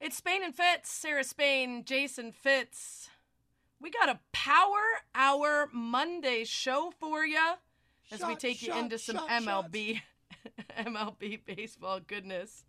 It's Spain and Fitz, Sarah Spain, Jason Fitz. We got a Power Hour Monday show for you as we Shot, take you into some shot, MLB MLB baseball goodness.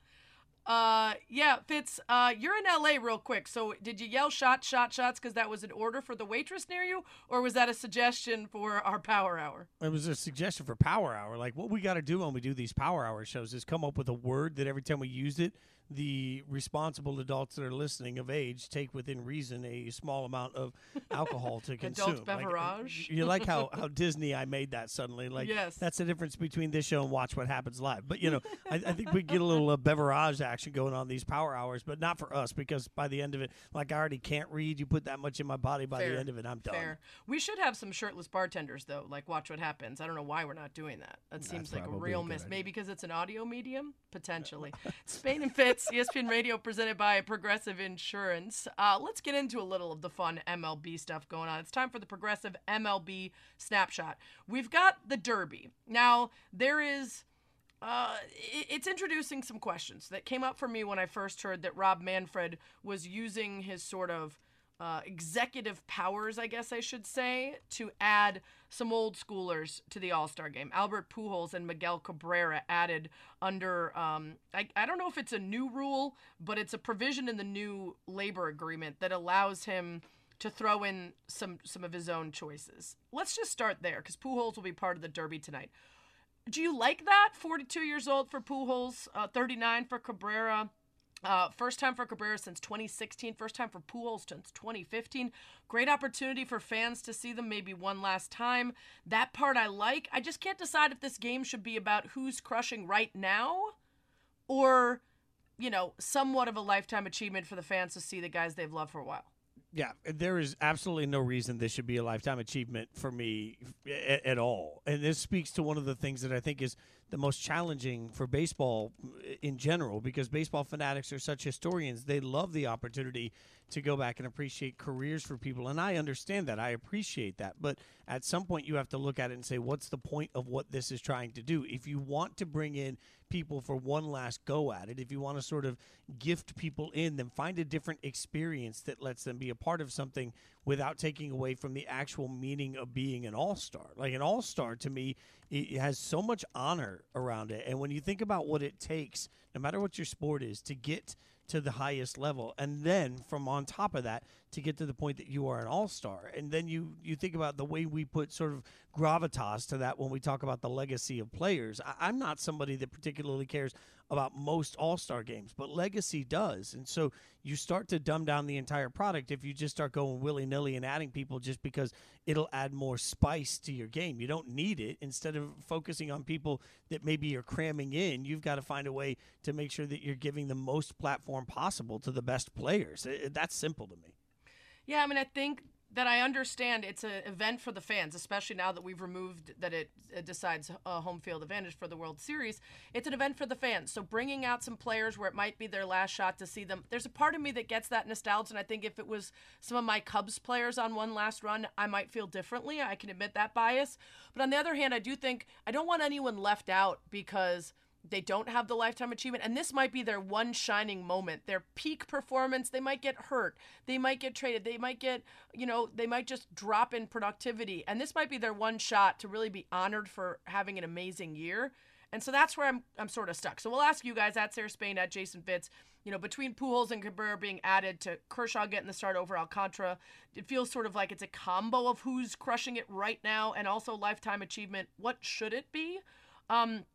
Uh yeah, Fitz, uh you're in LA real quick. So did you yell shot shot shots cuz that was an order for the waitress near you or was that a suggestion for our Power Hour? It was a suggestion for Power Hour. Like what we got to do when we do these Power Hour shows is come up with a word that every time we use it, the responsible adults that are listening of age take within reason a small amount of alcohol to consume. Adult Like, beverage. you like how, how Disney I made that suddenly. Like Yes. that's the difference between this show and Watch What Happens Live. But you know, I, I think we get a little uh, beverage action going on these Power Hours, but not for us because by the end of it, like I already can't read. You put that much in my body. By Fair. the end of it, I'm done. Fair. We should have some shirtless bartenders though. Like watch what happens. I don't know why we're not doing that. That seems like a real a miss. idea. Maybe because it's an audio medium, potentially. Spain and Fitz, E ESPN Radio, presented by Progressive Insurance. Uh, let's get into a little of the fun MLB stuff going on. It's time for the Progressive MLB snapshot. We've got the Derby now. There is uh, it's introducing some questions that came up for me when I first heard that Rob Manfred was using his sort of uh, executive powers, I guess I should say, to add some old schoolers to the All Star game. Albert Pujols and Miguel Cabrera added under, um, I, I don't know if it's a new rule, but it's a provision in the new labor agreement that allows him to throw in some some of his own choices. Let's just start there because Pujols will be part of the Derby tonight. Do you like that? 42 years old for Pujols, uh, 39 for Cabrera. Uh, first time for Cabrera since 2016. First time for Pujols since 2015. Great opportunity for fans to see them maybe one last time. That part I like. I just can't decide if this game should be about who's crushing right now or, you know, somewhat of a lifetime achievement for the fans to see the guys they've loved for a while. Yeah, there is absolutely no reason this should be a lifetime achievement for me at, at all. And this speaks to one of the things that I think is the most challenging for baseball uh, in general because baseball fanatics are such historians. They love the opportunity to go back and appreciate careers for people. And I understand that. I appreciate that. But at some point, you have to look at it and say, what's the point of what this is trying to do? If you want to bring in people for one last go at it, if you want to sort of gift people in, then find a different experience that lets them be a part of something without taking away from the actual meaning of being an all star. Like an all star to me, it has so much honor around it. And when you think about what it takes, no matter what your sport is, to get to the highest level. And then from on top of that to get to the point that you are an all-star. And then you you think about the way we put sort of gravitas to that when we talk about the legacy of players. I, i'm not somebody that particularly cares about most all-star games but legacy does. And so you start to dumb down the entire product if you just start going willy-nilly and adding people just because it'll add more spice to your game. You don't need it. Instead of focusing on people that maybe you're cramming in you've got to find a way to make sure that you're giving the most platform possible to the best players. I- that's simple to me Yeah, I mean, I think that I understand it's an event for the fans, especially now that we've removed that it, decides a home field advantage for the World Series. It's an event for the fans. So bringing out some players where it might be their last shot to see them. There's a part of me that gets that nostalgia, and I think if it was some of my Cubs players on one last run, I might feel differently. I can admit that bias. But on the other hand, I do think I don't want anyone left out because they don't have the lifetime achievement and this might be their one shining moment their peak performance they might get hurt they might get traded they might get you know they might just drop in productivity and this might be their one shot to really be honored for having an amazing year and so that's where I'm, I'm sort of stuck. So we'll ask you guys at Sarah Spain, at Jason Fitz, you know, between Pujols and Cabrera being added to Kershaw getting the start over Alcantara, it feels sort of like it's a combo of who's crushing it right now and also lifetime achievement. What should it be? Um,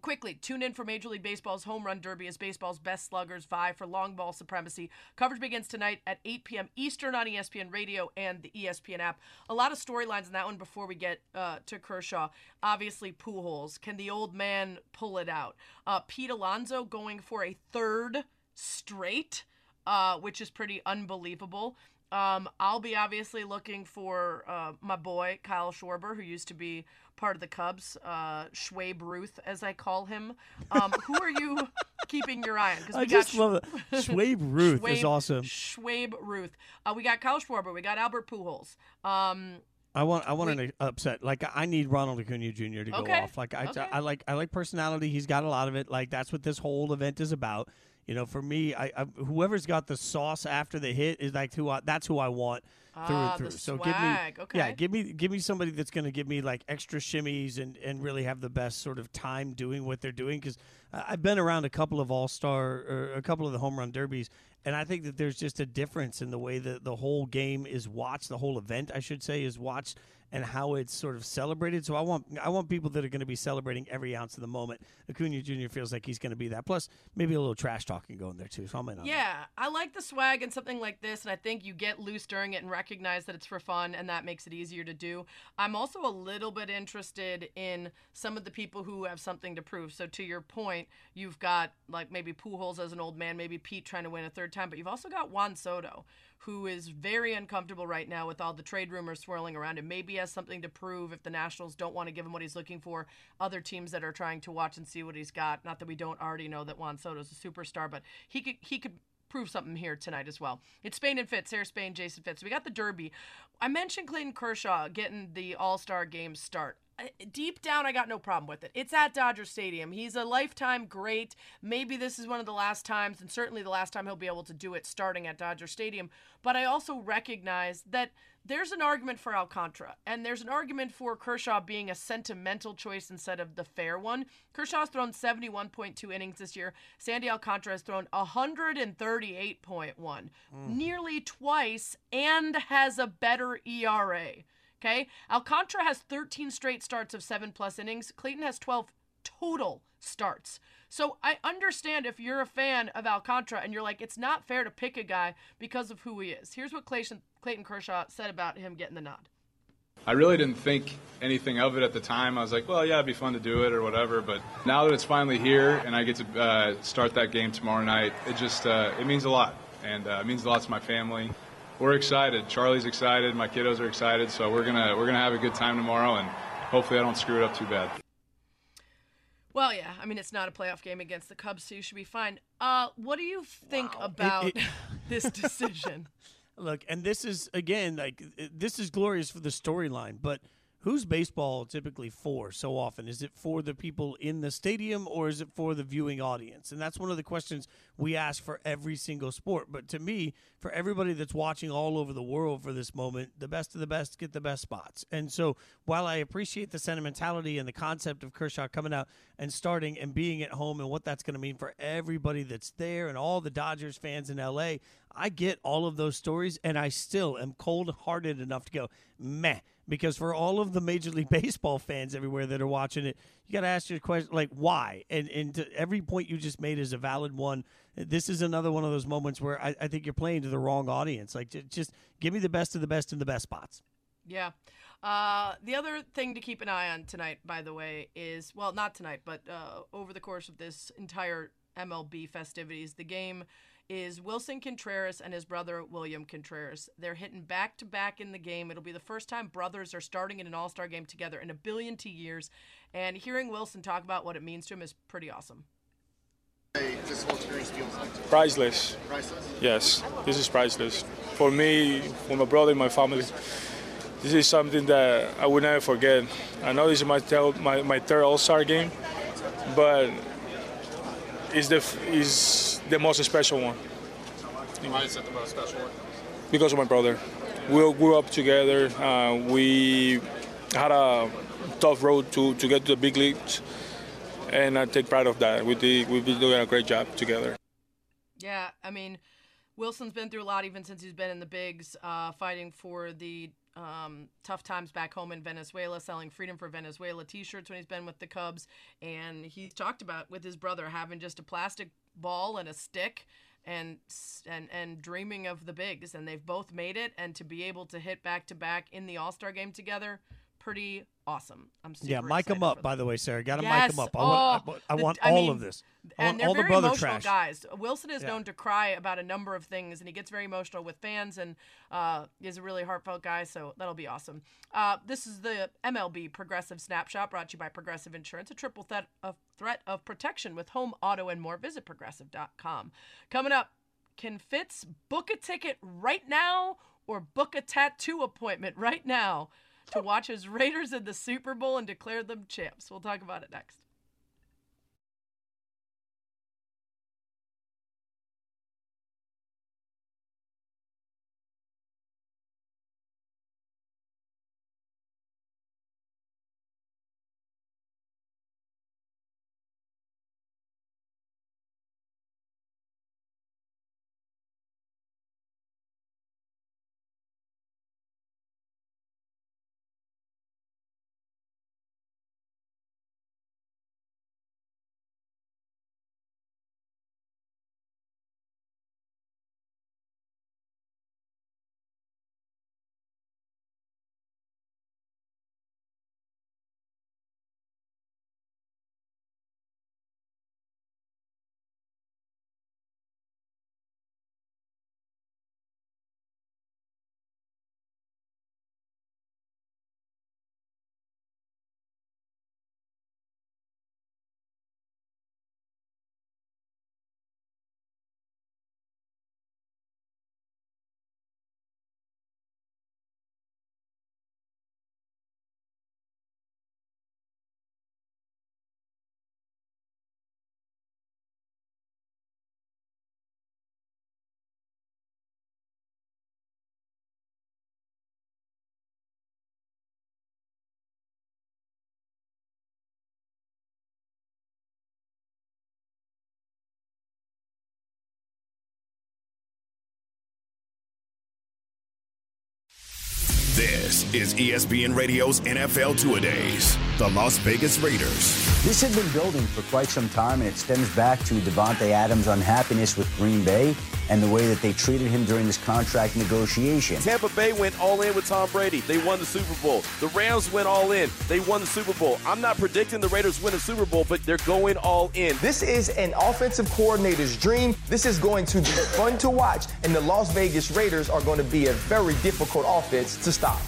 Quickly, tune in for Major League Baseball's Home Run Derby as baseball's best sluggers vie for long ball supremacy. Coverage begins tonight at 8 p.m. Eastern on ESPN Radio and the ESPN app. A lot of storylines in that one before we get uh, to Kershaw. Obviously, Pujols. Can the old man pull it out? Uh, Pete Alonso going for a third straight, uh, which is pretty unbelievable. Um, I'll be obviously looking for uh, my boy Kyle Schwarber, who used to be part of the Cubs, uh, Schwabe Ruth, as I call him. Um, who are you keeping your eye on? Because I just love it. Schwabe Ruth is awesome. Schwabe Ruth. Uh, we got Kyle Schwarber. We got Albert Pujols. Um, I want I want to upset. Like I need Ronald Acuna Jr. to go off. Like I, Okay. I like I like personality. He's got a lot of it. Like that's what this whole event is about. You know, for me, I, I whoever's got the sauce after the hit is like who I, that's who I want through Ah, and through. the so give me okay. yeah, give me give me somebody that's going to give me like extra shimmies and and really have the best sort of time doing what they're doing because I've been around a couple of All Star or a couple of the home run derbies. And I think that there's just a difference in the way that the whole game is watched, the whole event, I should say, is watched, and how it's sort of celebrated. So I want I want people that are going to be celebrating every ounce of the moment. Acuna Jr. feels like he's going to be that. Plus, maybe a little trash talking going there too. So I'm in on that. Yeah, I like the swag and something like this, and I think you get loose during it and recognize that it's for fun, and that makes it easier to do. I'm also a little bit interested in some of the people who have something to prove. So to your point, you've got like maybe Pujols as an old man, maybe Pete trying to win a third time, but you've also got Juan Soto, who is very uncomfortable right now with all the trade rumors swirling around him. Maybe has something to prove if the Nationals don't want to give him what he's looking for. Other teams that are trying to watch and see what he's got. Not that we don't already know that Juan Soto's a superstar, but he could he could prove something here tonight as well. It's Spain and Fitz, Sarah Spain, Jason Fitz. We got the Derby. I mentioned Clayton Kershaw getting the All Star game start. Deep down, I got no problem with it. It's at Dodger Stadium. He's a lifetime great. Maybe this is one of the last times, and certainly the last time he'll be able to do it starting at Dodger Stadium. But I also recognize that there's an argument for Alcantara, and there's an argument for Kershaw being a sentimental choice instead of the fair one. Kershaw's thrown 71.2 innings this year. Sandy Alcantara has thrown 138.1, hmm. nearly twice, and has a better ERA. Okay? Alcantara has 13 straight starts of seven plus innings. Clayton has 12 total starts. So I understand if you're a fan of Alcantara and you're like, it's not fair to pick a guy because of who he is. Here's what Clayton, Clayton Kershaw said about him getting the nod. I really didn't think anything of it at the time. I was like, well, yeah, it'd be fun to do it or whatever. But now that it's finally here and I get to uh, start that game tomorrow night, it just uh, it means a lot, and uh, it means a lot to my family. We're excited. Charlie's excited. My kiddos are excited. So we're gonna we're gonna have a good time tomorrow, and hopefully I don't screw it up too bad. Well, yeah, I mean it's not a playoff game against the Cubs, so you should be fine. Uh, what do you think Wow. About it- this decision? Look, and this is again like this is glorious for the storyline, but who's baseball typically for so often? Is it for the people in the stadium or is it for the viewing audience? And that's one of the questions we ask for every single sport. But to me, for everybody that's watching all over the world for this moment, the best of the best get the best spots. And so while I appreciate the sentimentality and the concept of Kershaw coming out and starting and being at home and what that's going to mean for everybody that's there and all the Dodgers fans in LA, I get all of those stories and I still am cold hearted enough to go, meh. Because for all of the Major League Baseball fans everywhere that are watching it, you got to ask your question, like, why? And, and every point you just made is a valid one. This is another one of those moments where I, I think you're playing to the wrong audience. Like, ju- just give me the best of the best in the best spots. Yeah. Uh, the other thing to keep an eye on tonight, by the way, is well, not tonight, but uh, over the course of this entire MLB festivities, the game is Willson Contreras and his brother William Contreras. They're hitting back to back in the game. It'll be the first time brothers are starting in an All Star game together in a billion T years. And hearing Willson talk about what it means to him is pretty awesome. this whole experience feels like Priceless. priceless. Yes, this is priceless. For me, for my brother, my family, this is something that I will never forget. I know this is my tel- my, my third All-Star game, but it's the f- is the most special one Why is it the most special one? because of my brother. We all grew up together. Uh, we had a tough road to, to get to the big leagues, and I take pride of that. We did, we've been doing a great job together. Yeah, I mean, Willson's been through a lot even since he's been in the bigs, uh, fighting for the um, tough times back home in Venezuela, selling Freedom for Venezuela t shirts when he's been with the Cubs. And he's talked about with his brother having just a plastic ball and a stick. And, and and dreaming of the bigs, and they've both made it. And to be able to hit back to back in the All Star game together, pretty awesome. I'm super Yeah, mic them up, by the way, Sarah. Got to Yes. mic them up. I want, I Oh, want, the- want I all mean, of this. I and they're all the very brother emotional trash. guys. Willson is Yeah. known to cry about a number of things, and he gets very emotional with fans, and uh, is a really heartfelt guy. So that'll be awesome. Uh, this is the MLB Progressive Snapshot, brought to you by Progressive Insurance, a triple threat of threat of protection with home, auto, and more. Visit progressive.com. Coming up, can Fitz book a ticket right now or book a tattoo appointment right now to watch his Raiders in the Super Bowl and declare them champs? We'll talk about it next. This is ESPN Radio's NFL Two A Days. The Las Vegas Raiders. This had been building for quite some time, and it stems back to Davante Adams' unhappiness with Green Bay and the way that they treated him during this contract negotiation. Tampa Bay went all in with Tom Brady. They won the Super Bowl. The Rams went all in. They won the Super Bowl. I'm not predicting the Raiders win the Super Bowl, but they're going all in. This is an offensive coordinator's dream. This is going to be fun to watch, and the Las Vegas Raiders are going to be a very difficult offense to stop.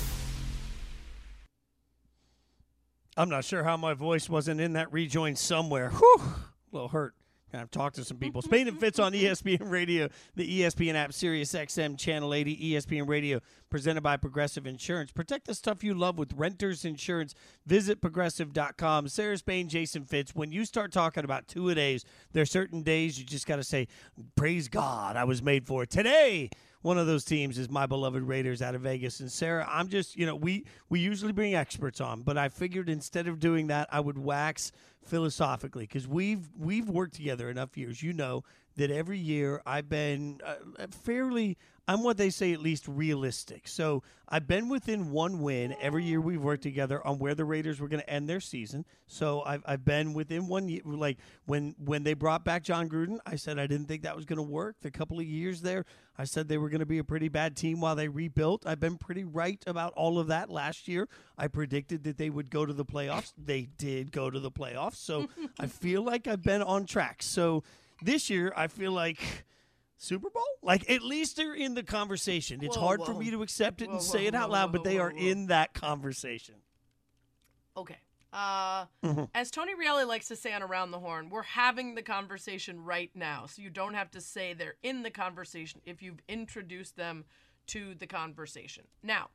I'm not sure how my voice wasn't in that rejoin somewhere. Whew, a little hurt. I've talked to some people. Spain and Fitz on ESPN Radio, the ESPN app, Sirius XM, Channel 80, ESPN Radio, presented by Progressive Insurance. Protect the stuff you love with renters insurance. Visit progressive.com. Sarah Spain, Jason Fitz. When you start talking about two a days, there are certain days you just got to say, Praise God, I was made for it. Today, one of those teams is my beloved Raiders out of Vegas. And Sarah, I'm just, you know, we we usually bring experts on, but I figured instead of doing that, I would wax philosophically because we've we've worked together enough years. You know that every year I've been uh, fairly. I'm what they say at least realistic. So I've been within one win every year we've worked together on where the Raiders were going to end their season. So I've, I've been within one year. Like when when they brought back Jon Gruden, I said I didn't think that was going to work. The couple of years there, I said they were going to be a pretty bad team while they rebuilt. I've been pretty right about all of that last year. I predicted that they would go to the playoffs. They did go to the playoffs. So I feel like I've been on track. So this year, I feel like Super Bowl? Like at least they're in the conversation. It's Whoa, hard whoa. for me to accept it Whoa, and say it out loud, but they are in that conversation. Okay. Uh, As Tony Reali likes to say on Around the Horn, we're having the conversation right now. So you don't have to say they're in the conversation if you've introduced them to the conversation. Now,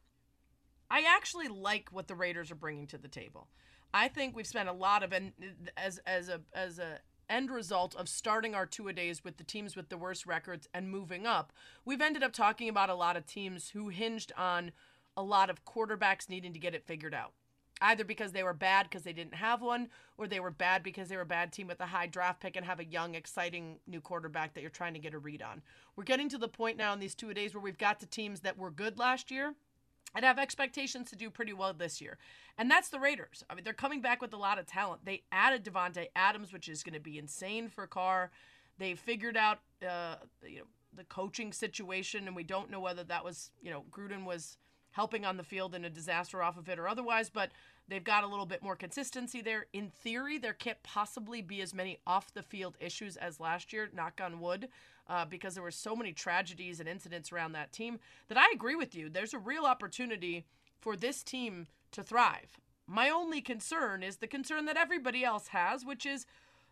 I actually like what the Raiders are bringing to the table. I think we've spent a lot of and as as a as a end result of starting our two a days with the teams with the worst records and moving up. We've ended up talking about a lot of teams who hinged on a lot of quarterbacks needing to get it figured out. Either because they were bad because they didn't have one, or they were bad because they were a bad team with a high draft pick and have a young, exciting new quarterback that you're trying to get a read on. We're getting to the point now in these two a days where we've got the teams that were good last year and have expectations to do pretty well this year. And that's the Raiders. I mean, they're coming back with a lot of talent. They added Davante Adams, which is going to be insane for Carr. They figured out uh, you know, the coaching situation, and we don't know whether that was, you know, Gruden was helping on the field in a disaster off of it or otherwise, but they've got a little bit more consistency there. In theory, there can't possibly be as many off the field issues as last year, knock on wood, uh, because there were so many tragedies and incidents around that team that I agree with you. There's a real opportunity for this team to thrive. My only concern is the concern that everybody else has, which is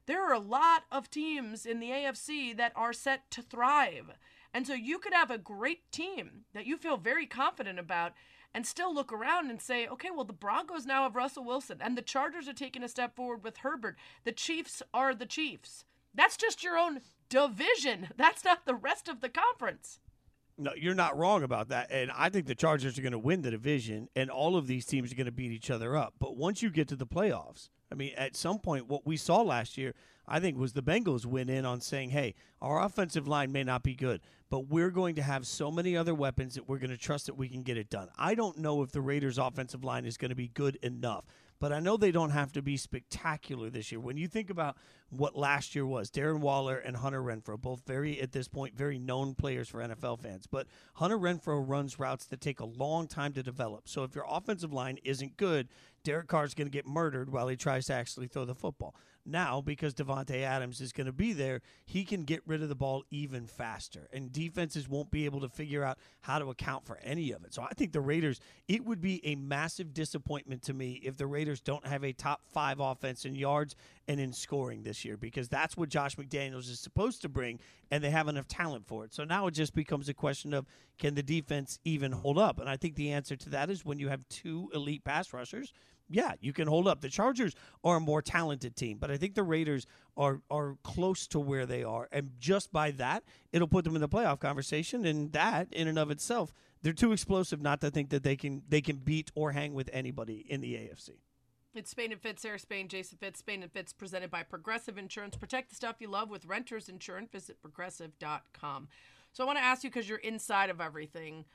there are a lot of teams in the AFC that are set to thrive. And so you could have a great team that you feel very confident about and still look around and say, okay, well, the Broncos now have Russell Wilson and the Chargers are taking a step forward with Herbert. The Chiefs are the Chiefs. That's just your own division. That's not the rest of the conference. No, you're not wrong about that. And I think the Chargers are going to win the division, and all of these teams are going to beat each other up. But once you get to the playoffs, I mean, at some point, what we saw last year, I think, was the Bengals went in on saying, hey, our offensive line may not be good, but we're going to have so many other weapons that we're going to trust that we can get it done. I don't know if the Raiders' offensive line is going to be good enough. But I know they don't have to be spectacular this year. When you think about what last year was, Darren Waller and Hunter Renfrow, both very, at this point, very known players for NFL fans. But Hunter Renfrow runs routes that take a long time to develop. So if your offensive line isn't good, Derek Carr's going to get murdered while he tries to actually throw the football. Now, because Davante Adams is going to be there, he can get rid of the ball even faster. And defenses won't be able to figure out how to account for any of it. So I think the Raiders, it would be a massive disappointment to me if the Raiders don't have a top five offense in yards and in scoring this year, because that's what Josh McDaniels is supposed to bring, and they have enough talent for it. So now it just becomes a question of can the defense even hold up? And I think the answer to that is when you have two elite pass rushers yeah, you can hold up. The Chargers are a more talented team, but I think the Raiders are are close to where they are, and just by that, it'll put them in the playoff conversation. And that, in and of itself, they're too explosive not to think that they can they can beat or hang with anybody in the AFC. It's Spain and Fitz, Sarah Spain, Jason Fitz, Spain and Fitz, presented by Progressive Insurance. Protect the stuff you love with renters insurance. Visit progressive.com. So I want to ask you because you're inside of everything.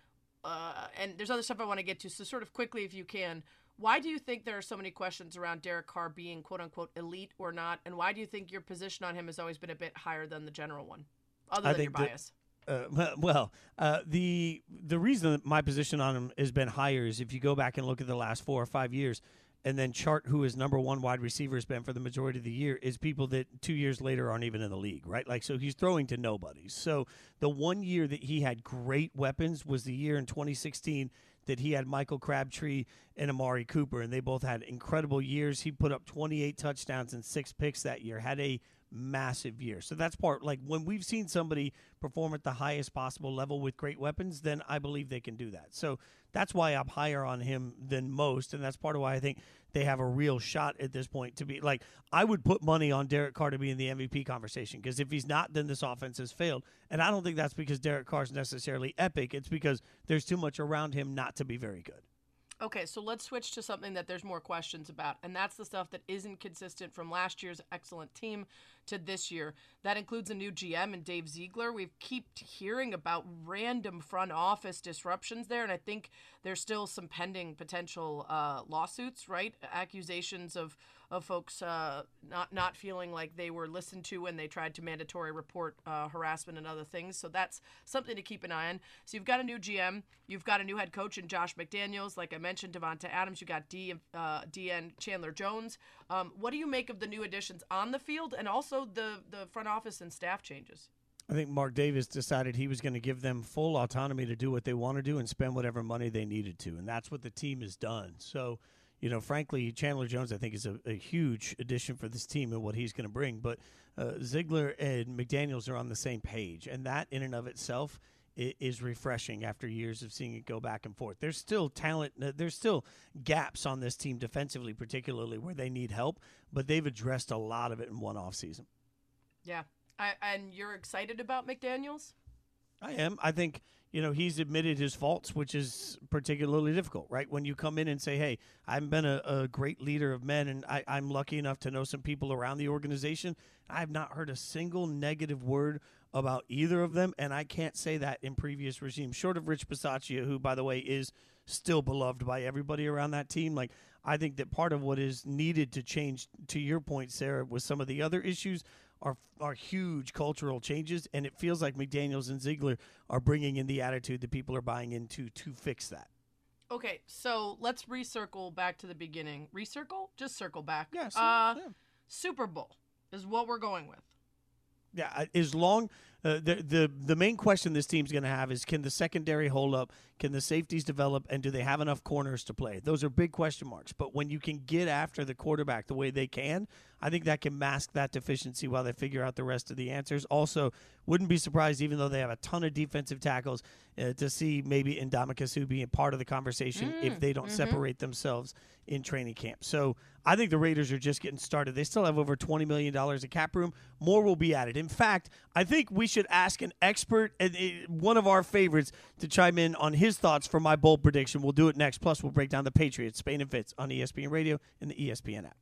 uh, and there's other stuff I want to get to. So, sort of quickly, if you can, why do you think there are so many questions around Derek Carr being quote unquote elite or not? And why do you think your position on him has always been a bit higher than the general one, other I than your bias? Uh, well, uh, the the reason that my position on him has been higher is if you go back and look at the last four or five years, and then chart who his number one wide receiver has been for the majority of the year is people that two years later aren't even in the league, right? Like so, he's throwing to nobody. So the one year that he had great weapons was the year in 2016 that he had Michael Crabtree and Amari Cooper, and they both had incredible years. He put up 28 touchdowns and six picks that year. Had a massive year. So that's part like when we've seen somebody perform at the highest possible level with great weapons, then I believe they can do that. So that's why I'm higher on him than most, and that's part of why I think they have a real shot at this point to be like I would put money on Derek Carr to be in the MVP conversation because if he's not, then this offense has failed. And I don't think that's because Derek Carr's necessarily epic. It's because there's too much around him not to be very good. Okay, so let's switch to something that there's more questions about, and that's the stuff that isn't consistent from last year's excellent team to this year. That includes a new GM and Dave Ziegler. We've kept hearing about random front office disruptions there, and I think there's still some pending potential uh, lawsuits, right? Accusations of of folks uh, not not feeling like they were listened to when they tried to mandatory report uh, harassment and other things. So that's something to keep an eye on. So you've got a new GM, you've got a new head coach in Josh McDaniels. Like I mentioned, Davante Adams. You got D uh, DN Chandler Jones. Um, what do you make of the new additions on the field and also the the front office and staff changes? I think Mark Davis decided he was going to give them full autonomy to do what they want to do and spend whatever money they needed to, and that's what the team has done. So, you know, frankly, Chandler Jones I think is a, a huge addition for this team and what he's going to bring. But uh, Ziegler and McDaniel's are on the same page, and that in and of itself is refreshing after years of seeing it go back and forth. There's still talent, uh, there's still gaps on this team defensively, particularly where they need help, but they've addressed a lot of it in one off season. Yeah, I, and you're excited about McDaniels? I am. I think you know he's admitted his faults, which is particularly difficult, right? When you come in and say, "Hey, I've been a, a great leader of men, and I, I'm lucky enough to know some people around the organization," I have not heard a single negative word about either of them, and I can't say that in previous regimes, short of Rich Bisaccia, who, by the way, is still beloved by everybody around that team. Like, I think that part of what is needed to change, to your point, Sarah, with some of the other issues, are are huge cultural changes, and it feels like McDaniel's and Ziegler are bringing in the attitude that people are buying into to fix that. Okay, so let's recircle back to the beginning. Recircle? Just circle back. Yeah, so- uh, yeah. Super Bowl is what we're going with. Yeah, as long uh, the the the main question this team's going to have is can the secondary hold up? Can the safeties develop? And do they have enough corners to play? Those are big question marks. But when you can get after the quarterback the way they can, I think that can mask that deficiency while they figure out the rest of the answers. Also, wouldn't be surprised, even though they have a ton of defensive tackles, uh, to see maybe Ndamukong Suh being part of the conversation if they don't separate themselves in training camp. So I think the Raiders are just getting started. They still have over $20 million of cap room. More will be added. In fact, I think we should ask an expert, and uh, one of our favorites, to chime in on his thoughts for my bold prediction. We'll do it next. Plus, we'll break down the Patriots, Spain and Fitz on ESPN Radio and the ESPN app.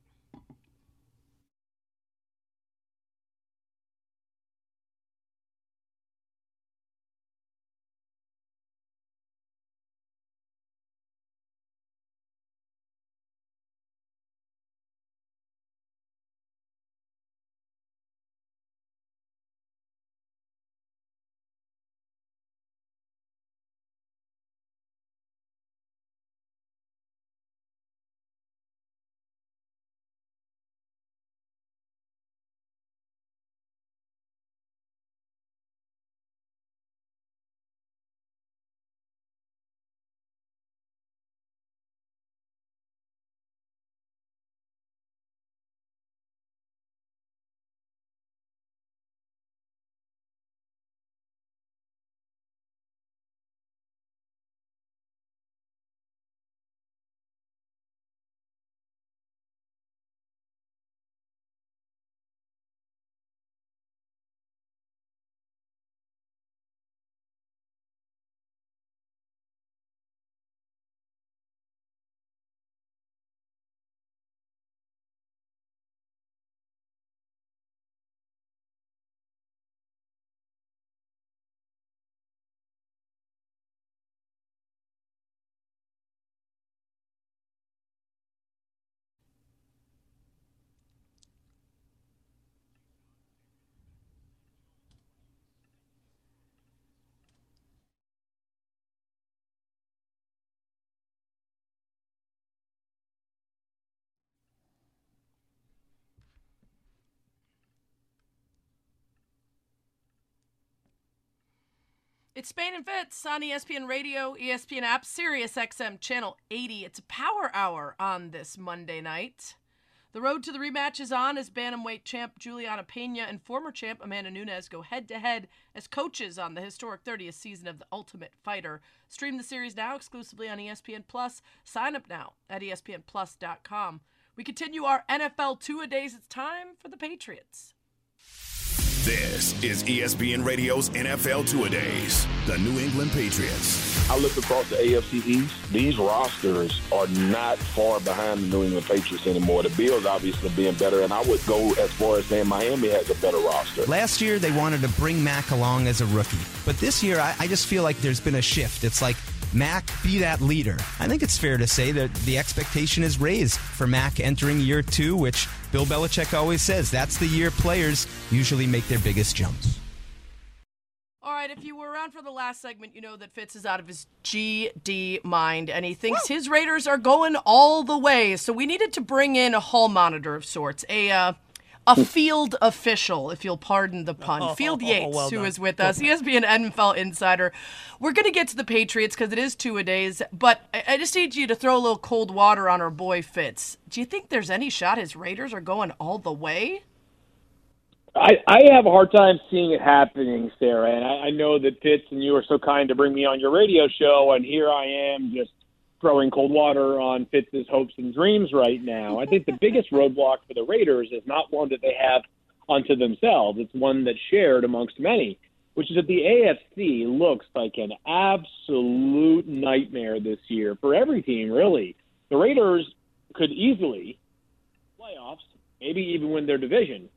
It's Spain and Fitz on ESPN Radio, ESPN app, Sirius XM channel 80. It's a power hour on this Monday night. The road to the rematch is on as bantamweight champ Julianna Peña and former champ Amanda Nunes go head to head as coaches on the historic 30th season of The Ultimate Fighter. Stream the series now exclusively on ESPN Plus. Sign up now at ESPNPlus.com. We continue our NFL two a days. It's time for the Patriots. This is ESPN Radio's NFL Two A Days. The New England Patriots. I look across the AFC East. These rosters are not far behind the New England Patriots anymore. The Bills obviously being better, and I would go as far as saying Miami has a better roster. Last year, they wanted to bring Mac along as a rookie. But this year, I, I just feel like there's been a shift. It's like, Mac, be that leader. I think it's fair to say that the expectation is raised for Mac entering year two, which Bill Belichick always says that's the year players usually make their biggest jumps. All right, if you were around for the last segment, you know that Fitz is out of his GD mind and he thinks his Raiders are going all the way. So we needed to bring in a hall monitor of sorts, a uh, a field official, if you'll pardon the pun. Oh, field oh, oh Yates, well who done. is with us. E ESPN NFL insider. We're going to get to the Patriots because it is two a days, but I, I just need you to throw a little cold water on our boy Fitz. Do you think there's any shot his Raiders are going all the way? I, I have a hard time seeing it happening, Sarah, and I, I know that Fitz and you are so kind to bring me on your radio show, and here I am just throwing cold water on Fitz's hopes and dreams right now. I think the biggest roadblock for the Raiders is not one that they have unto themselves; it's one that's shared amongst many, which is that the AFC looks like an absolute nightmare this year for every team. Really, the Raiders could easily playoffs, maybe even win their division.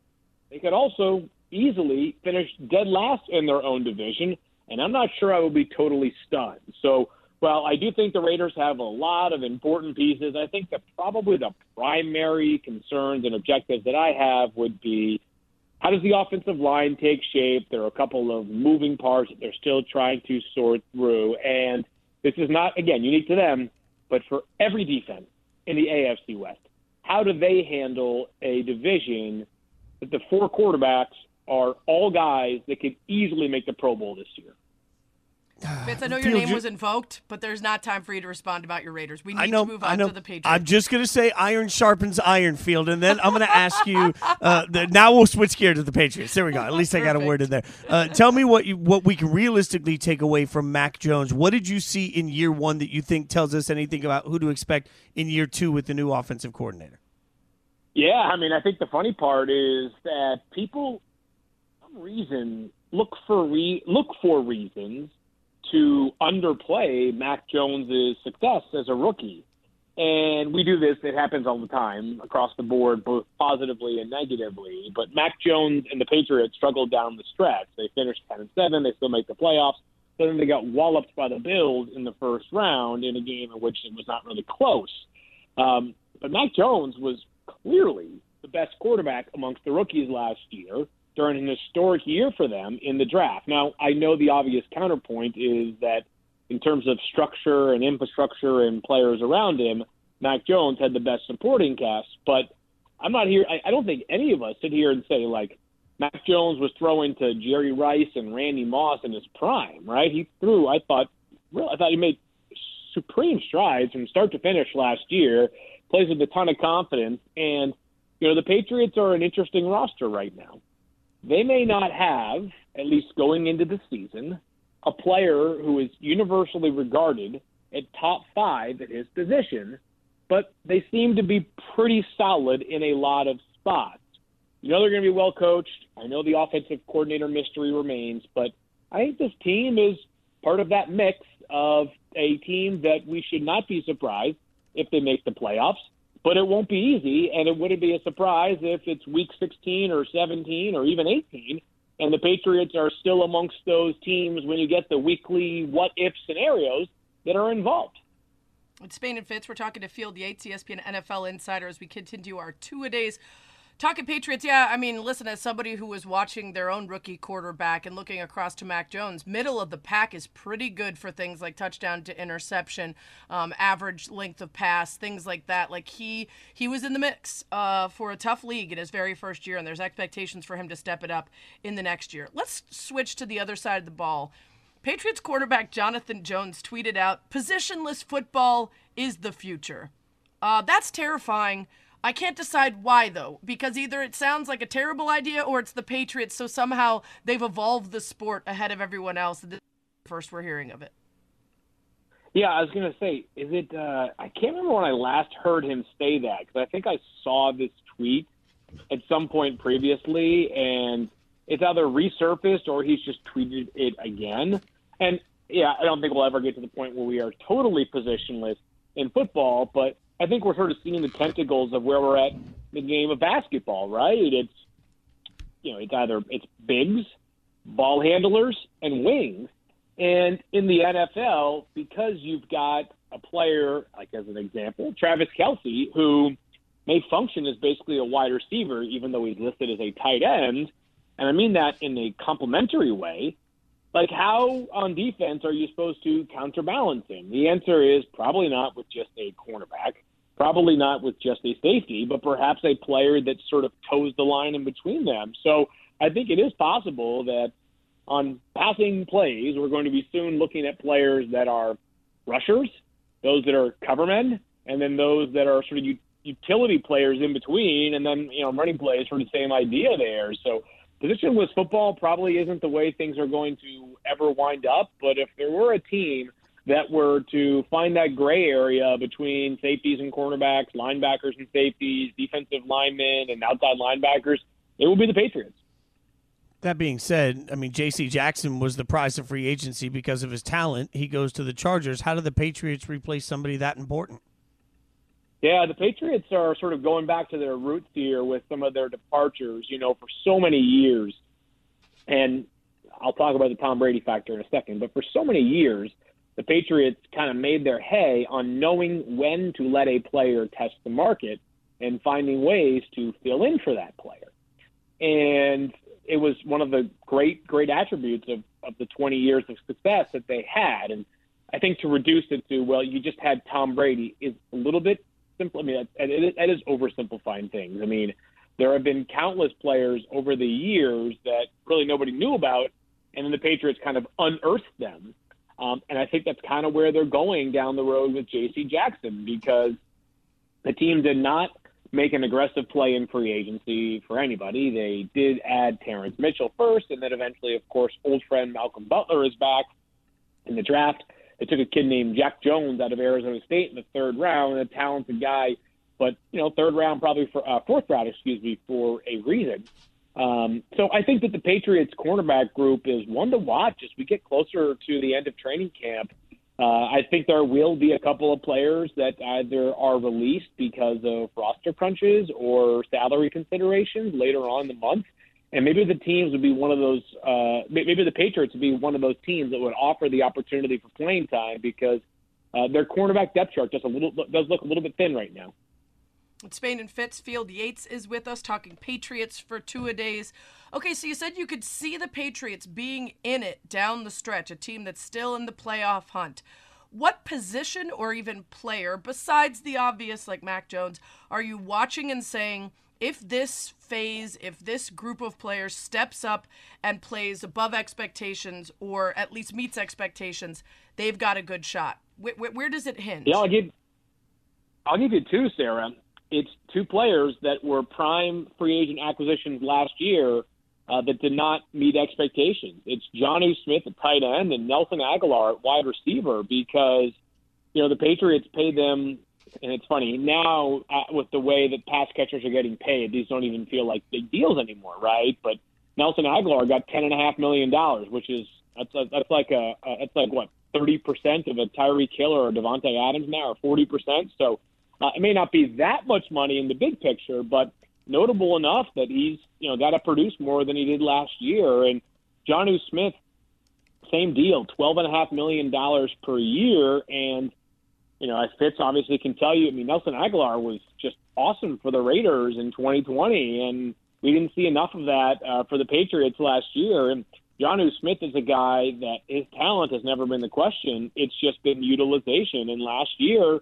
They could also easily finish dead last in their own division, and I'm not sure I would be totally stunned. So, while I do think the Raiders have a lot of important pieces, I think that probably the primary concerns and objectives that I have would be how does the offensive line take shape? There are a couple of moving parts that they're still trying to sort through, and this is not, again, unique to them, but for every defense in the AFC West. How do they handle a division that the four quarterbacks are all guys that could easily make the Pro Bowl this year? Fitz, I know your Field, name you- was invoked, but there's not time for you to respond about your Raiders. We need I know. to move I on know. to the Patriots. I'm just gonna say iron sharpens iron, Field, and then I'm gonna ask you. Uh, the, now we'll switch gear to the Patriots. There we go. At least I got a word in there. Uh, tell me what you what we can realistically take away from Mac Jones. What did you see in year one that you think tells us anything about who to expect in year two with the new offensive coordinator? Yeah, I mean, I think the funny part is that people, for some reason, look for re- look for reasons to underplay Mac Jones's success as a rookie. And we do this, it happens all the time across the board, both positively and negatively. But Mac Jones and the Patriots struggled down the stretch. They finished 10 and 7, they still make the playoffs. So then they got walloped by the Bills in the first round in a game in which it was not really close. Um, but Mac Jones was clearly the best quarterback amongst the rookies last year during an historic year for them in the draft. Now, I know the obvious counterpoint is that in terms of structure and infrastructure and players around him, Mac Jones had the best supporting cast. But I'm not here. I, I don't think any of us sit here and say like Mac Jones was throwing to Jerry Rice and Randy Moss in his prime, right? He threw. I thought, real. I thought he made supreme strides from start to finish last year. Plays with a ton of confidence, and you know the Patriots are an interesting roster right now. They may not have, at least going into the season, a player who is universally regarded at top five at his position, but they seem to be pretty solid in a lot of spots. You know they're going to be well coached. I know the offensive coordinator mystery remains, but I think this team is part of that mix of a team that we should not be surprised if they make the playoffs, but it won't be easy, and it wouldn't be a surprise if it's week 16 or 17 or even 18, and the Patriots are still amongst those teams when you get the weekly what if scenarios that are involved. It's Spain and Fitz. We're talking to Field Yates, ESPN NFL insider, as we continue our two a days. Talking Patriots, yeah. I mean, listen, as somebody who was watching their own rookie quarterback and looking across to Mac Jones, middle of the pack is pretty good for things like touchdown to interception, um, average length of pass, things like that. Like he he was in the mix uh, for a tough league in his very first year, and there's expectations for him to step it up in the next year. Let's switch to the other side of the ball Patriots quarterback Jonathan Jones tweeted out, "Positionless football is the future." Uh, that's terrifying. I can't decide why though, because either it sounds like a terrible idea or it's the Patriots, so somehow they've evolved the sport ahead of everyone else. This First, we're hearing of it. Yeah, I was to say, is it? Uh, I can't remember when I last heard him say that because I think I saw this tweet at some point previously, and it's either resurfaced or he's just tweeted it again. And yeah, I don't think we'll ever get to the point where we are totally positionless in football, but I think we're sort of seeing the tentacles of where we're at in the game of basketball, right? It's you know, it's either it's bigs, ball handlers, and wings. And in the NFL, because you've got a player, like as an example, Travis Kelce, who may function as basically a wide receiver, even though he's listed as a tight end, and I mean that in a complimentary way. Like, how on defense are you supposed to counterbalance him? The answer is probably not with just a cornerback, probably not with just a safety, but perhaps a player that sort of toes the line in between them. So I think it is possible that on passing plays, we're going to be soon looking at players that are rushers, those that are covermen, and then those that are sort of utility players in between, and then you know running plays for the same idea there. So positionless football probably isn't the way things are going to ever wind up. But if there were a team that were to find that gray area between safeties and cornerbacks, linebackers and safeties, defensive linemen and outside linebackers, it would be the Patriots. That being said, I mean J.C. Jackson was the prize of free agency because of his talent. He goes to the Chargers. How do the Patriots replace somebody that important? Yeah, the Patriots are sort of going back to their roots here with some of their departures, you know, for so many years. And I'll talk about the Tom Brady factor in a second, but for so many years, the Patriots kind of made their hay on knowing when to let a player test the market and finding ways to fill in for that player. And it was one of the great, great attributes of, of the 20 years of success that they had. And I think to reduce it to, well, you just had Tom Brady is a little bit simple. I mean, that, that is oversimplifying things. I mean, there have been countless players over the years that really nobody knew about, and then the Patriots kind of unearthed them. Um, and I think that's kind of where they're going down the road with J.C. Jackson because the team did not make an aggressive play in free agency for anybody. They did add Terrance Mitchell first, and then eventually, of course, old friend Malcolm Butler is back in the draft. They took a kid named Jack Jones out of Arizona State in the third round, a talented guy, but you know, third round probably for uh, fourth round, excuse me, for a reason. Um, so I think that the Patriots cornerback group is one to watch as we get closer to the end of training camp. Uh, I think there will be a couple of players that either are released because of roster crunches or salary considerations later on in the month. And maybe the teams would be one of those. Uh, maybe the Patriots would be one of those teams that would offer the opportunity for playing time because uh, their cornerback depth chart just a little does look a little bit thin right now. Spain and Fitz Field Yates is with us talking Patriots for two a days. Okay, so you said you could see the Patriots being in it down the stretch, a team that's still in the playoff hunt. What position or even player, besides the obvious like Mac Jones, are you watching and saying? If this phase, if this group of players steps up and plays above expectations or at least meets expectations, they've got a good shot. Where, where, where does it hinge? Yeah, I'll give, I'll give you two, Sarah. It's two players that were prime free agent acquisitions last year uh, that did not meet expectations. It's Jonnu Smith at tight end and Nelson Agholor at wide receiver because you know the Patriots paid them and it's funny now uh, with the way that pass catchers are getting paid, these don't even feel like big deals anymore, right? But Nelson Agholor got ten and a half million dollars, which is that's that's like a, a that's like what thirty percent of a Tyreek Hill or Davante Adams now, or forty percent. So uh, it may not be that much money in the big picture, but notable enough that he's you know got to produce more than he did last year. And Jonnu Smith, same deal, twelve and a half million dollars per year, and you know, as Fitz obviously can tell you, I mean, Nelson Agholor was just awesome for the Raiders in 2020, and we didn't see enough of that uh, for the Patriots last year. And Jonnu Smith is a guy that his talent has never been the question. It's just been utilization. And last year,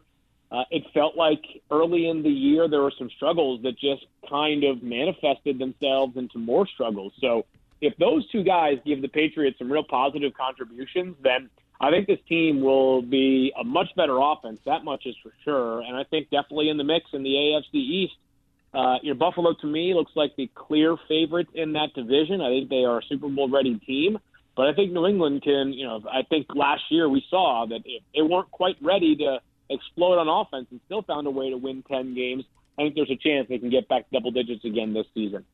uh, it felt like early in the year there were some struggles that just kind of manifested themselves into more struggles. So if those two guys give the Patriots some real positive contributions, then I think this team will be a much better offense. That much is for sure. And I think definitely in the mix in the AFC East. Uh, you know, Buffalo to me looks like the clear favorite in that division. I think they are a Super Bowl ready team. But I think New England can, you know, I think last year we saw that if they weren't quite ready to explode on offense and still found a way to win 10 games, I think there's a chance they can get back double digits again this season.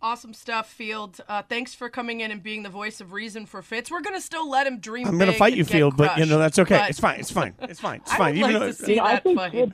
Awesome stuff, Field. Uh, thanks for coming in and being the voice of reason for Fitz. We're gonna still let him dream. I'm going to big fight you, get Field, but you know that's okay. but It's fine. It's fine. It's fine. It's I fine. would Even like though to see You I that think fight. Fitz-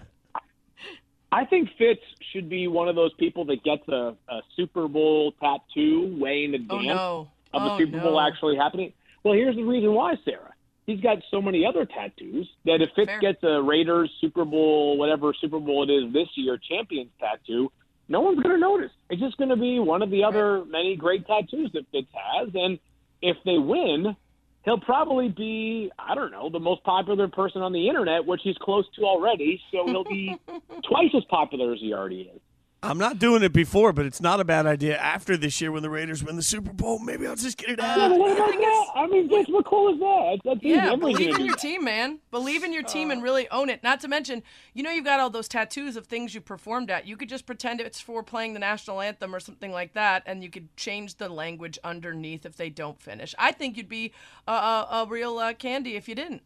I think Fitz should be one of those people that gets a, a Super Bowl tattoo way in Oh advance no! of the oh, Super Bowl no. actually happening. Well, here's the reason why, Sarah. He's got so many other tattoos that if Fitz Fair. gets a Raiders Super Bowl, whatever Super Bowl it is this year, champions tattoo, no one's going to notice. It's just going to be one of the other many great tattoos that Fitz has. And if they win, he'll probably be, I don't know, the most popular person on the internet, which he's close to already. So he'll be twice as popular as he already is. I'm not doing it before, but it's not a bad idea after this year when the Raiders win the Super Bowl. Maybe I'll just get it Yeah, out. but what about that? I mean, just what cool is that? That's. Yeah, believe gonna in your team, man. Believe in your team and uh. really own it. Not to mention, you know, you've got all those tattoos of things you performed at. You could just pretend it's for playing the national anthem or something like that, and you could change the language underneath if they don't finish. I think you'd be a, a, a real uh, candy if you didn't.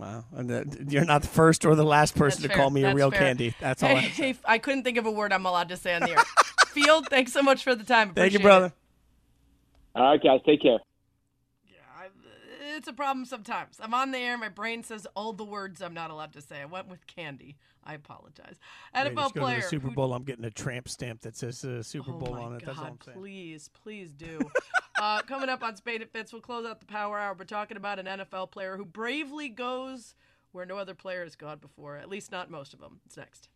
Wow, and that, you're not the first or the last person That's to call fair. me a real fair. candy. That's all. I have to say. Hey, I couldn't think of a word I'm allowed to say on the air. Field, thanks so much for the time. Thank you, brother. it. All right, guys, take care. It's a problem sometimes. I'm on the air. My brain says all the words I'm not allowed to say. I went with candy. I apologize. Raiders NFL go to the player. Super who- Bowl. I'm getting a tramp stamp that says uh, Super Oh Bowl on it. That's all I'm saying. Please, please do. uh, coming up on Spain and Fitz, we'll close out the Power Hour. We're talking about an NFL player who bravely goes where no other player has gone before. At least not most of them. It's next.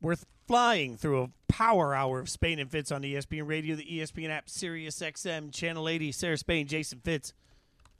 We're flying through a power hour of Spain and Fitz on ESPN Radio, the ESPN app, Sirius XM, Channel 80. Sarah Spain, Jason Fitz.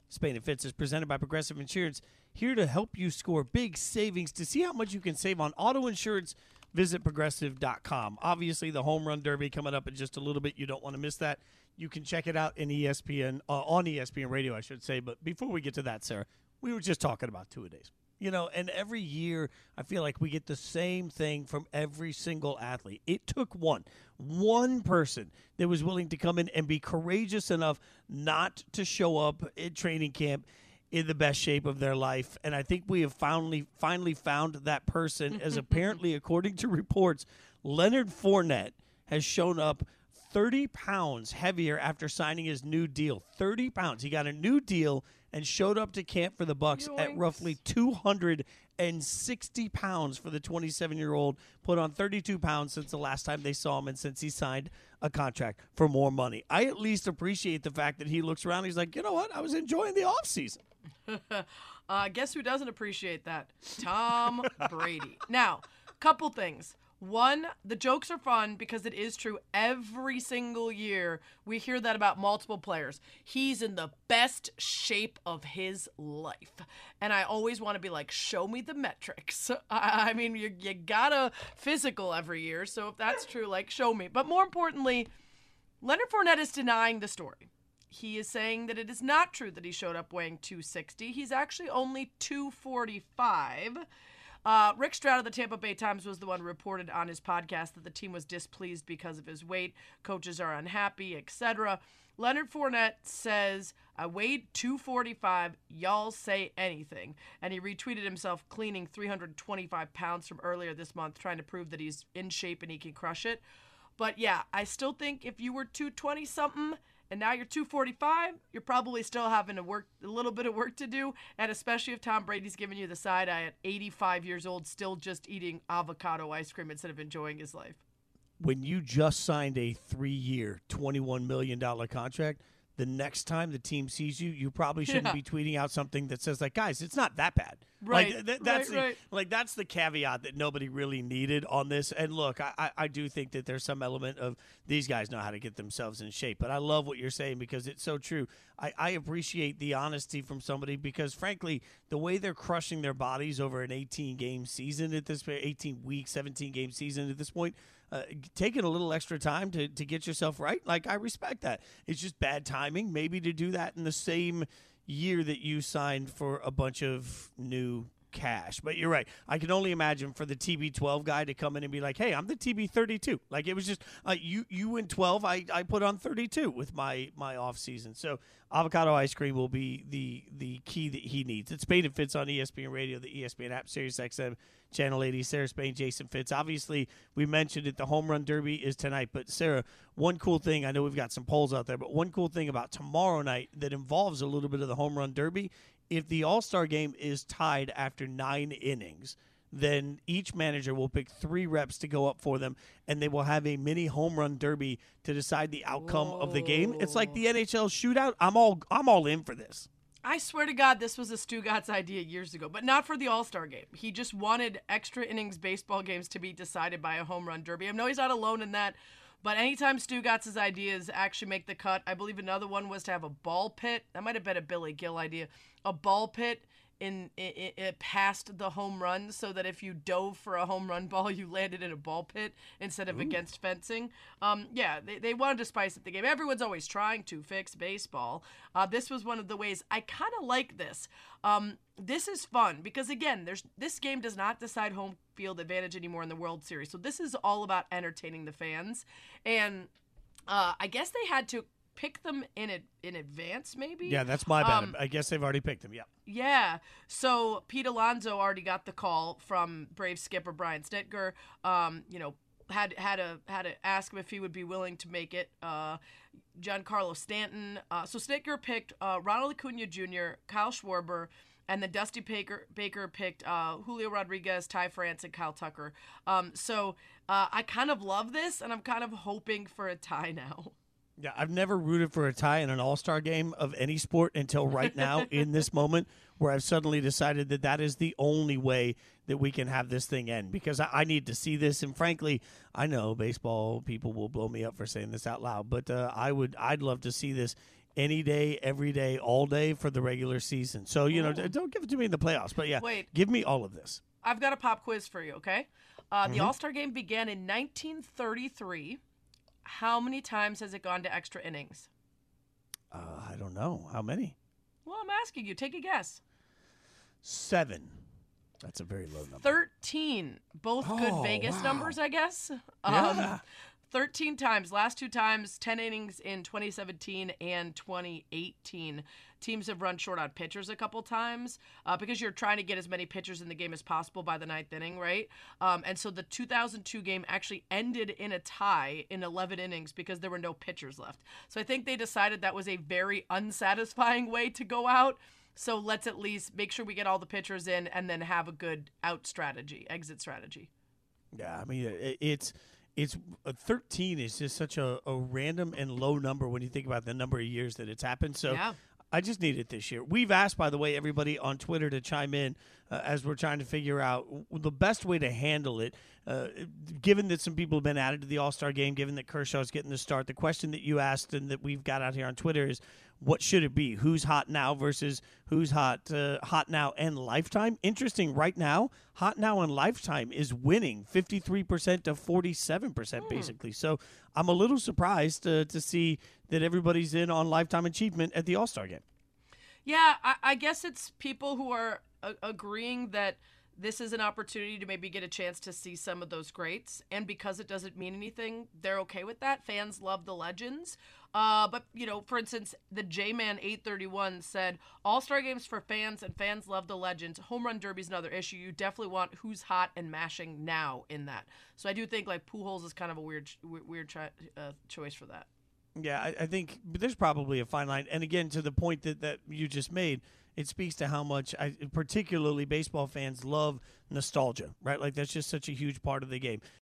Spain and Fitz is presented by Progressive Insurance, here to help you score big savings. To see how much you can save on auto insurance, visit progressive.com. Obviously, the home run derby coming up in just a little bit. You don't want to miss that. You can check it out in ESPN uh, on ESPN Radio, I should say. But before we get to that, Sarah, we were just talking about two a days. You know, and every year I feel like we get the same thing from every single athlete. It took one, one person that was willing to come in and be courageous enough not to show up at training camp in the best shape of their life. And I think we have finally finally found that person as apparently according to reports, Leonard Fournette has shown up 30 pounds heavier after signing his new deal. 30 pounds. He got a new deal and showed up to camp for the Bucs at roughly 260 pounds for the 27-year-old. Put on 32 pounds since the last time they saw him and since he signed a contract for more money. I at least appreciate the fact that he looks around. He's like, you know what? I was enjoying the offseason. uh, guess who doesn't appreciate that? Tom Brady. Now, couple things. One, the jokes are fun because it is true. Every single year, we hear that about multiple players. He's in the best shape of his life. And I always want to be like, show me the metrics. I, mean, you, you gotta physical every year. So if that's true, like, show me. But more importantly, Leonard Fournette is denying the story. He is saying that it is not true that he showed up weighing 260. He's actually only 245. Uh, Rick Stroud of the Tampa Bay Times was the one reported on his podcast that the team was displeased because of his weight. Coaches are unhappy, etc. Leonard Fournette says, I weighed 245. Y'all say anything. And he retweeted himself cleaning 325 pounds from earlier this month, trying to prove that he's in shape and he can crush it. But yeah, I still think if you were 220 something and now you're 245, you're probably still having a work a little bit of work to do, and especially if Tom Brady's giving you the side eye at 85 years old, still just eating avocado ice cream instead of enjoying his life. When you just signed a three-year, $21 million contract, the next time the team sees you, you probably shouldn't Yeah. be tweeting out something that says like, "Guys, it's not that bad." Right, Like, th- that's right, the, right. like that's the caveat that nobody really needed on this. And look, I, I, do think that there's some element of these guys know how to get themselves in shape. But I love what you're saying because it's so true. I, I appreciate the honesty from somebody because frankly, the way they're crushing their bodies over an 18 game season at this 18 week, 17 game season at this point, uh, taking a little extra time to, to get yourself right, like I respect that. It's just bad timing, maybe to do that in the same year that you signed for a bunch of new cash. But you're right. I can only imagine for the TB12 guy to come in and be like, "Hey, I'm the TB32." Like it was just uh, you you in 12, I, I put on 32 with my my off season. So avocado ice cream will be the the key that he needs. It's Spain and Fitz on ESPN Radio, the ESPN app, Sirius XM, Channel 80. Sarah Spain, Jason Fitz. Obviously, we mentioned it. The home run derby is tonight. But Sarah, one cool thing I know we've got some polls out there, but one cool thing about tomorrow night that involves a little bit of the home run derby. If the All Star game is tied after nine innings, then each manager will pick three reps to go up for them, and they will have a mini home run derby to decide the outcome of the game. It's like the NHL shootout. I'm all I'm all in for this. I swear to God, this was a Stugatz idea years ago, but not for the All Star game. He just wanted extra innings baseball games to be decided by a home run derby. I know he's not alone in that, but anytime Stugatz's ideas actually make the cut, I believe another one was to have a ball pit. That might have been a Billy Gil idea. A ball pit in it, it past the home run so that if you dove for a home run ball you landed in a ball pit instead of against fencing. Um, yeah they, they wanted to spice up the game. Everyone's always trying to fix baseball. Uh, this was one of the ways i kind of like this. Um, this is fun because again there's this game does not decide home field advantage anymore in the world series. So this is all about entertaining the fans. And uh, i guess they had to pick them in ad- in advance maybe? Yeah, that's my bad. Um, I guess they've already picked them. Yeah. Yeah. So Pete Alonso already got the call from Brave skipper Brian Snitker. Um, you know, had had to had to ask him if he would be willing to make it. Uh, Giancarlo Stanton. Uh, so Snitker picked uh, Ronald Acuna Jr., Kyle Schwarber, and then Dusty Baker Baker picked uh, Julio Rodriguez, Ty France, and Kyle Tucker. Um, so uh, I kind of love this, and I'm kind of hoping for a tie now. Yeah, I've never rooted for a tie in an All Star game of any sport until right now in this moment where I've suddenly decided that that is the only way that we can have this thing end because I, I need to see this. And frankly, I know baseball people will blow me up for saying this out loud, but uh, I would, I'd love to see this any day, every day, all day for the regular season. So you know, d- don't give it to me in the playoffs, but yeah, Wait. give me all of this. I've got a pop quiz for you, okay? Uh, The Mhm. All Star game began in 1933. How many times has it gone to extra innings? Uh, I don't know how many. Well, I'm asking you. Take a guess. Seven. That's a very low number. 13. Both good Oh, Vegas wow. numbers, I guess. Yeah. 13 times. Last two times, 10 innings in 2017 and 2018. Teams have run short on pitchers a couple times uh, because you're trying to get as many pitchers in the game as possible by the ninth inning, right? Um, and so the 2002 game actually ended in a tie in 11 innings because there were no pitchers left. So I think they decided that was a very unsatisfying way to go out. So let's at least make sure we get all the pitchers in and then have a good out strategy, exit strategy. Yeah, I mean it, it's it's uh, 13 is just such a, a random and low number when you think about the number of years that it's happened. So Yeah. I just need it this year. We've asked, by the way, everybody on Twitter to chime in uh, as we're trying to figure out w- the best way to handle it. Uh, given that some people have been added to the All Star game, given that Kershaw is getting the start, the question that you asked and that we've got out here on Twitter is, what should it be? Who's hot now versus who's hot uh, hot now and lifetime? Interesting. Right now, hot now and lifetime is winning fifty three percent to forty seven percent basically. So I'm a little surprised uh, to see that everybody's in on lifetime achievement at the All Star game. Yeah, I, I guess it's people who are a- agreeing that this is an opportunity to maybe get a chance to see some of those greats, and because it doesn't mean anything, they're okay with that. Fans love the legends. Uh, but you know, for instance, the J Man eight thirty one said All Star games for fans, and fans love the legends. Home run derby is another issue. You definitely want who's hot and mashing now in that. So I do think like Pujols is kind of a weird, weird uh, choice for that. Yeah, I, I think there's probably a fine line. And again, to the point that, that you just made, it speaks to how much, I, particularly baseball fans, love nostalgia, right? Like that's just such a huge part of the game.